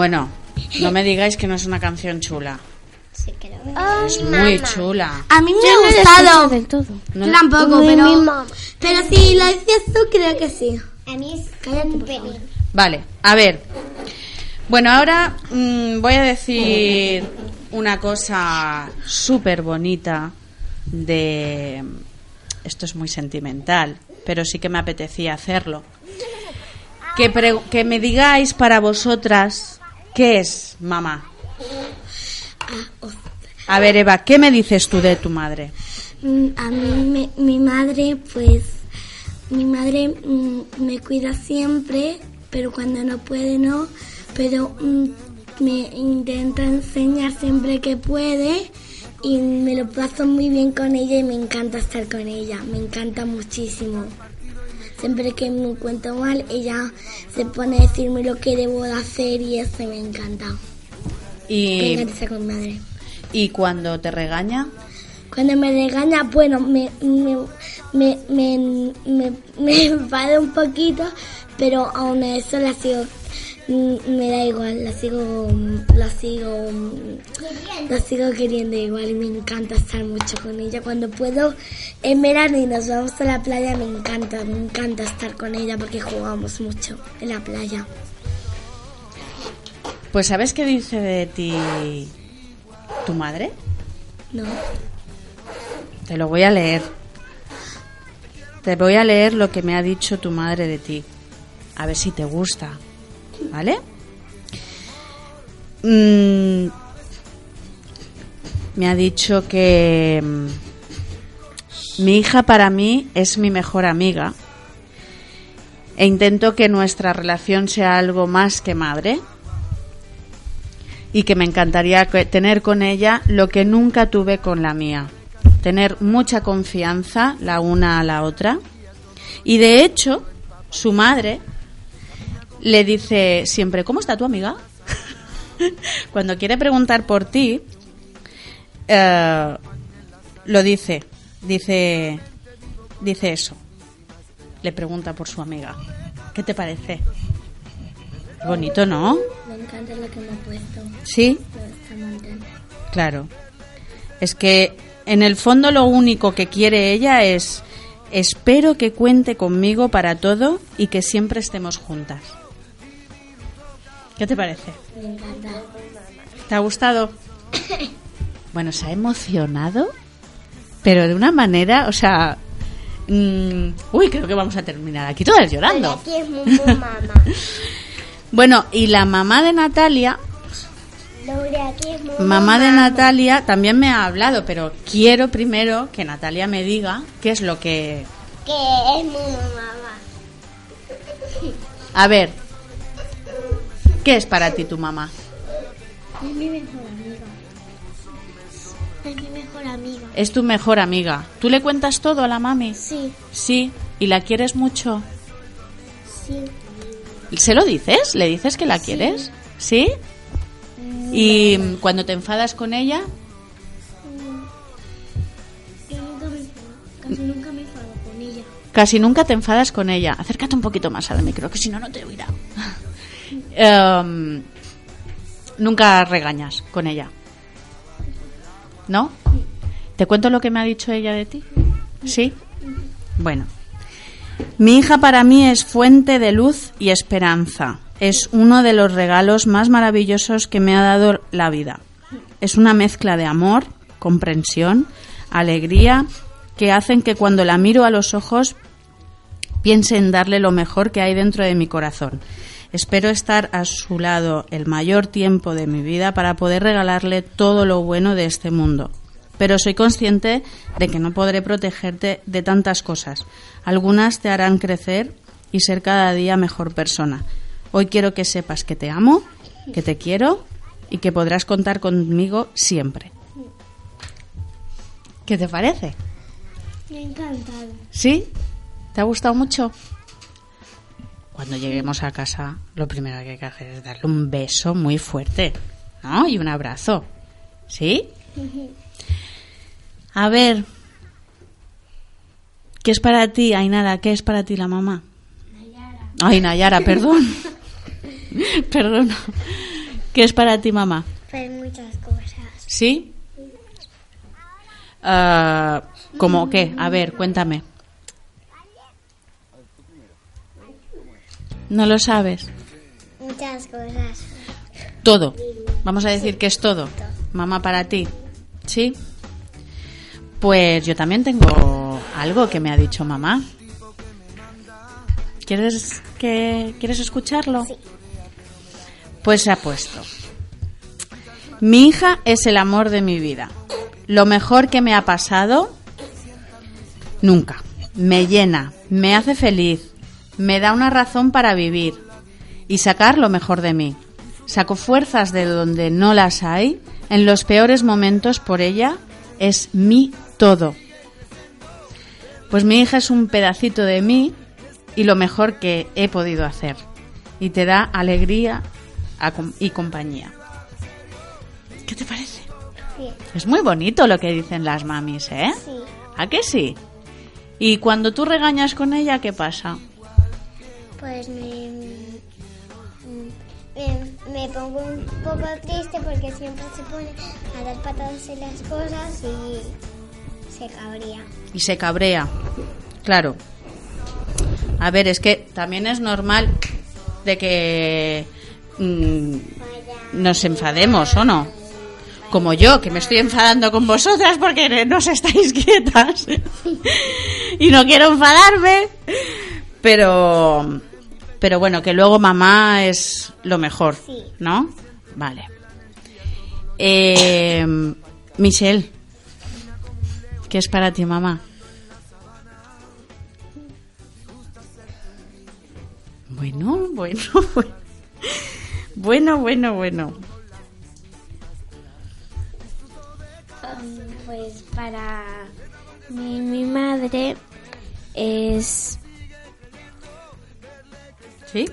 Bueno, no me digáis que no es una canción chula. Sí, creo. Es muy chula. A mí me Yo no ha lo gustado. escucho del todo. No- Yo tampoco, pero, pero si lo dices tú, creo que sí. A mí es Cállate, por favor. Vale, a ver. Bueno, ahora mm, voy a decir una cosa súper bonita de... Esto es muy sentimental, pero sí que me apetecía hacerlo. Que, pre- que me digáis para vosotras qué es mamá. A ver, Eva, ¿qué me dices tú de tu madre? Mm, A mí, me- mi madre, pues, mi madre mm, me cuida siempre, pero cuando no puede, no. Pero mm, me intenta enseñar siempre que puede y me lo paso muy bien con ella y me encanta estar con ella, me encanta muchísimo. Siempre que me encuentro mal, ella se pone a decirme lo que debo de hacer y eso me encanta. Y, con madre. y cuando te regaña, Cuando me regaña, bueno, me, me, me, me, me, me enfado un poquito, pero aún eso la sigo, me da igual, la sigo, mm, la sigo, mm, la sigo queriendo igual y me encanta estar mucho con ella. Cuando puedo, en verano y nos vamos a la playa, me encanta, me encanta estar con ella porque jugamos mucho en la playa. pues ¿sabes qué dice de ti tu madre? ¿No? Te lo voy a leer. Te voy a leer lo que me ha dicho tu madre de ti. A ver si te gusta. ¿Vale? Mm, me ha dicho que mm, mi hija para mí es mi mejor amiga e intento que nuestra relación sea algo más que madre y que me encantaría tener con ella lo que nunca tuve con la mía. Tener mucha confianza la una a la otra. Y de hecho, su madre le dice siempre, ¿cómo está tu amiga? Cuando quiere preguntar por ti, eh, lo dice, dice, dice eso. Le pregunta por su amiga. ¿Qué te parece? Bonito, ¿no? Me encanta lo que me ha puesto. Sí. Claro. Es que en el fondo lo único que quiere ella es espero que cuente conmigo para todo y que siempre estemos juntas. ¿Qué te parece? Me encanta. ¿Te ha gustado? Bueno, se ha emocionado, pero de una manera, o sea, mm, uy, creo que vamos a terminar aquí todas llorando. aquí es muy mamá. Bueno, y la mamá de Natalia Laura, aquí es muy Mamá de Natalia también me ha hablado, pero quiero primero que Natalia me diga qué es lo que... Que es muy mamá. A ver, ¿qué es para ti tu mamá? Es mi mejor amiga. Es mi mejor amiga. Es tu mejor amiga. ¿Tú le cuentas todo a la mami? Sí, Sí. ¿Y la quieres mucho? sí. ¿Se lo dices? ¿Le dices que la quieres? ¿Sí? ¿Y mm, cuando te enfadas con ella? Yo nunca me enfado. Casi nunca me enfado con ella. Casi nunca te enfadas con ella. Acércate un poquito más al micro, que si no, no te oirá. Em, nunca regañas con ella. ¿No? ¿Te cuento lo que me ha dicho ella de ti? ¿Sí? Bueno. Mi hija para mí es fuente de luz y esperanza. Es uno de los regalos más maravillosos que me ha dado la vida. Es una mezcla de amor, comprensión, alegría, que hacen que cuando la miro a los ojos piense en darle lo mejor que hay dentro de mi corazón. Espero estar a su lado el mayor tiempo de mi vida para poder regalarle todo lo bueno de este mundo. Pero soy consciente de que no podré protegerte de tantas cosas. Algunas te harán crecer y ser cada día mejor persona. Hoy quiero que sepas que te amo, que te quiero y que podrás contar conmigo siempre. ¿Qué te parece? Me ha encantado. ¿Sí? ¿Te ha gustado mucho? Cuando lleguemos a casa, lo primero que hay que hacer es darle un beso muy fuerte, ¿no? Y un abrazo. ¿Sí? A ver. ¿Qué es para ti, Ainara? ¿Qué es para ti la mamá? Ay, Nayara, perdón. Perdona. ¿Qué es para ti, mamá? Pues muchas cosas. ¿Sí? Ah, ¿Cómo qué? A ver, cuéntame. ¿No lo sabes? Muchas cosas. Todo. Vamos a decir que es todo. Mamá, para ti. ¿Sí? Pues yo también tengo algo que me ha dicho mamá. ¿Quieres que quieres escucharlo? Pues se ha puesto. Mi hija es el amor de mi vida. Lo mejor que me ha pasado nunca. Me llena, me hace feliz, me da una razón para vivir y sacar lo mejor de mí. Saco fuerzas de donde no las hay. En los peores momentos por ella es mi todo. Pues mi hija es un pedacito de mí y lo mejor que he podido hacer. Y te da alegría y compañía. ¿Qué te parece? Sí. Es muy bonito lo que dicen las mamis, ¿eh? Sí. ¿A qué sí? Y cuando tú regañas con ella, ¿qué pasa? Pues me, me, pongo un poco triste porque siempre se pone a dar patadas en las cosas y se cabría. Y se cabrea. Claro. A ver, es que también es normal de que mm, nos enfademos, ¿o no? Como yo, que me estoy enfadando con vosotras porque no os estáis quietas. y no quiero enfadarme. Pero, pero bueno, que luego mamá es lo mejor, Sí. ¿no? Vale. Eh, Michelle, ¿qué es para ti mamá? Bueno, bueno, bueno. Bueno, bueno, bueno. Um, Pues para mí, mi madre es ¿Sí?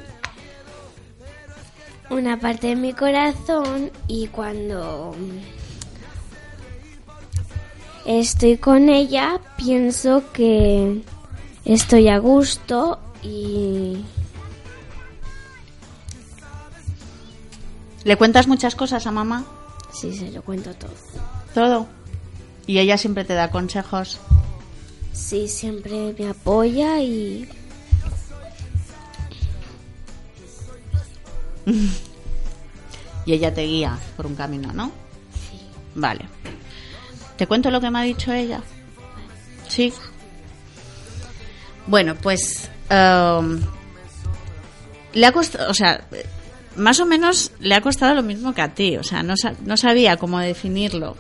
una parte de mi corazón y cuando estoy con ella pienso que estoy a gusto y ¿Le cuentas muchas cosas a mamá? sí se lo cuento todo. Todo. Y ella siempre te da consejos. Sí, siempre me apoya y Y ella te guía por un camino, ¿no? Sí. Vale. ¿Te cuento lo que me ha dicho ella? Sí. Bueno, pues um, le ha costado, o sea, más o menos le ha costado lo mismo que a ti, o sea, no, no sabía cómo definirlo.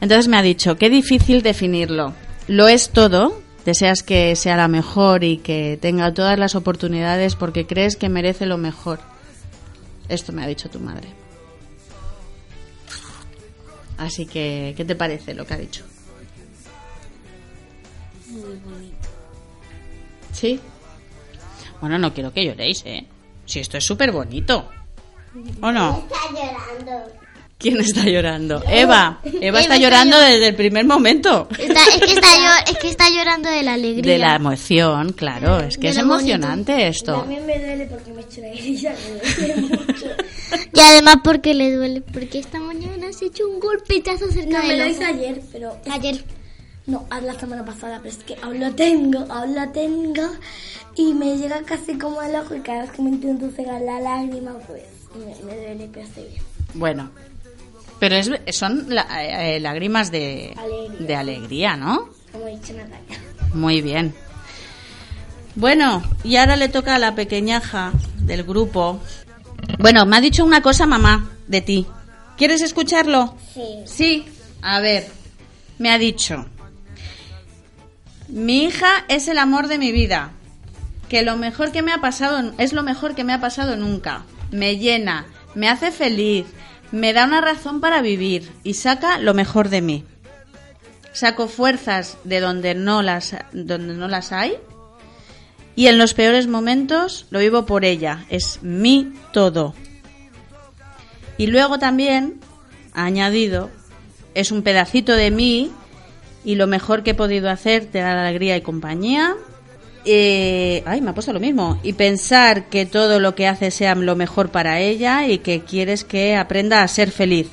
Entonces me ha dicho, qué difícil definirlo. Lo es todo, deseas que sea la mejor y que tenga todas las oportunidades porque crees que merece lo mejor. Esto me ha dicho tu madre. Así que, ¿qué te parece lo que ha dicho? muy bonito. ¿Sí? Bueno, no quiero que lloréis, ¿eh? Si esto es súper bonito. ¿O no? Está llorando. ¿Quién está llorando? Eva. Eva está Eva está llorando llorando. desde el primer momento. Está- es, que está llo- es que está llorando de la alegría. De la emoción, claro. Es que De es bonito. emocionante esto. También me duele porque me he me mucho. Y además porque le duele, porque esta mañana se ha hecho un golpetazo cerca No, me del lo hice ayer, pero... Ayer. No, a la semana pasada, pero es que aún lo tengo, aún lo tengo. Y me llega casi como al ojo y cada vez que me intento cegar la lágrima, pues me, me duele, pero estoy bien. Bueno. Pero es, son la- eh, lágrimas de, Alegría. de alegría, ¿no? Como he dicho Natalia. Muy bien. Bueno, y ahora le toca a la pequeñaja del grupo. Bueno, me ha dicho una cosa mamá de ti. ¿Quieres escucharlo? Sí. Sí. A ver, me ha dicho. Mi hija es el amor de mi vida. Que lo mejor que me ha pasado es lo mejor que me ha pasado nunca. Me llena, me hace feliz, me da una razón para vivir y saca lo mejor de mí. Saco fuerzas de donde no las donde no las hay y en los peores momentos lo vivo por ella, es mi todo. Y luego también añadido es un pedacito de mí y lo mejor que he podido hacer te da alegría y compañía eh, ay, me ha puesto lo mismo. Y pensar que todo lo que hace sea lo mejor para ella y que quieres que aprenda a ser feliz.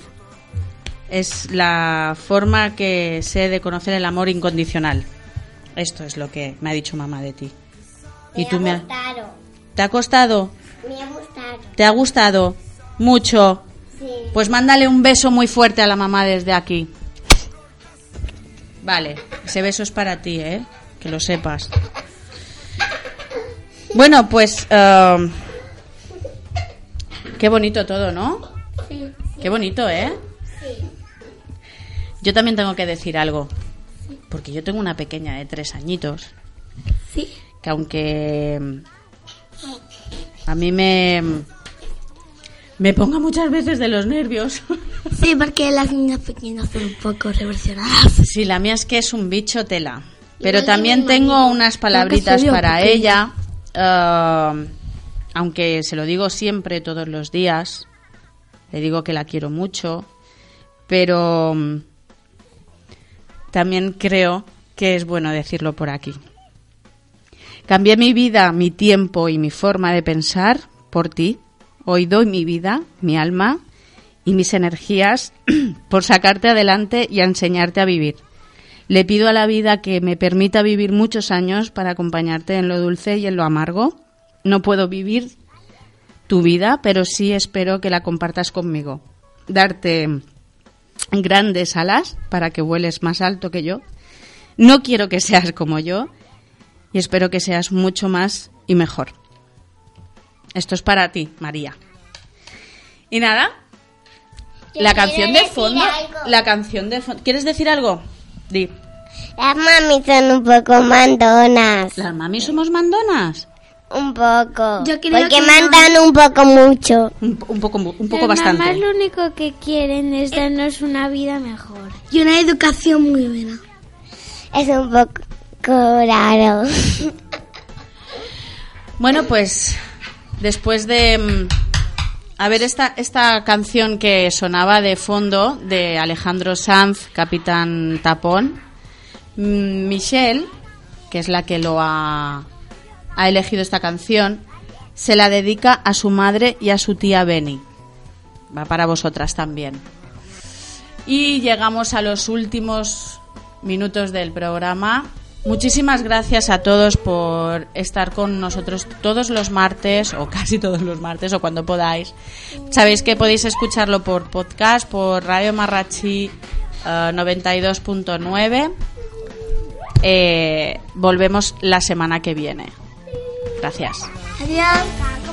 Es la forma que sé de conocer el amor incondicional. Esto es lo que me ha dicho mamá de ti. Y tú me ha- ¿Te ha costado? Me ha gustado. ¿Te ha gustado? Mucho. Sí. Pues mándale un beso muy fuerte a la mamá desde aquí. Vale, ese beso es para ti, ¿eh? Que lo sepas. Bueno, pues... eh, qué bonito todo, ¿no? Sí. Qué bonito, ¿eh? Sí. Yo también tengo que decir algo. Porque yo tengo una pequeña de tres añitos. Sí. Que aunque mm, a mí me... Me ponga muchas veces de los nervios. Sí, porque las niñas pequeñas son un poco reversionadas. Sí, la mía es que es un bicho tela. Pero también tengo unas palabritas para ella. Eh, aunque se lo digo siempre, todos los días. Le digo que la quiero mucho. Pero mm, también creo que es bueno decirlo por aquí. Cambié mi vida, mi tiempo y mi forma de pensar por ti. Hoy doy mi vida, mi alma y mis energías por sacarte adelante y a enseñarte a vivir. Le pido a la vida que me permita vivir muchos años para acompañarte en lo dulce y en lo amargo. No puedo vivir tu vida, pero sí espero que la compartas conmigo. Darte grandes alas para que vueles más alto que yo. No quiero que seas como yo y espero que seas mucho más y mejor. Esto es para ti, María. Y nada, Yo la canción de fondo, algo. la canción de fondo. ¿Quieres decir algo? Di. Las mami son un poco mandonas. Las mami somos mandonas. Un poco. Yo creo Porque que no. mandan un poco mucho. Un, un poco, un poco Las mamás bastante. lo único que quieren es darnos una vida mejor. Y una educación muy buena. Es un poco raro. Bueno, pues después de mm, a ver esta esta canción que sonaba de fondo de Alejandro Sanz, Capitán Tapón, mm, Michelle, que es la que lo ha ha elegido esta canción, se la dedica a su madre y a su tía Benny. Va para vosotras también. Y llegamos a los últimos minutos del programa. Muchísimas gracias a todos por estar con nosotros todos los martes, o casi todos los martes, o cuando podáis. Sabéis que podéis escucharlo por podcast, por Radio Marrachi eh, 92.9. Eh, volvemos la semana que viene. Gracias. Adiós.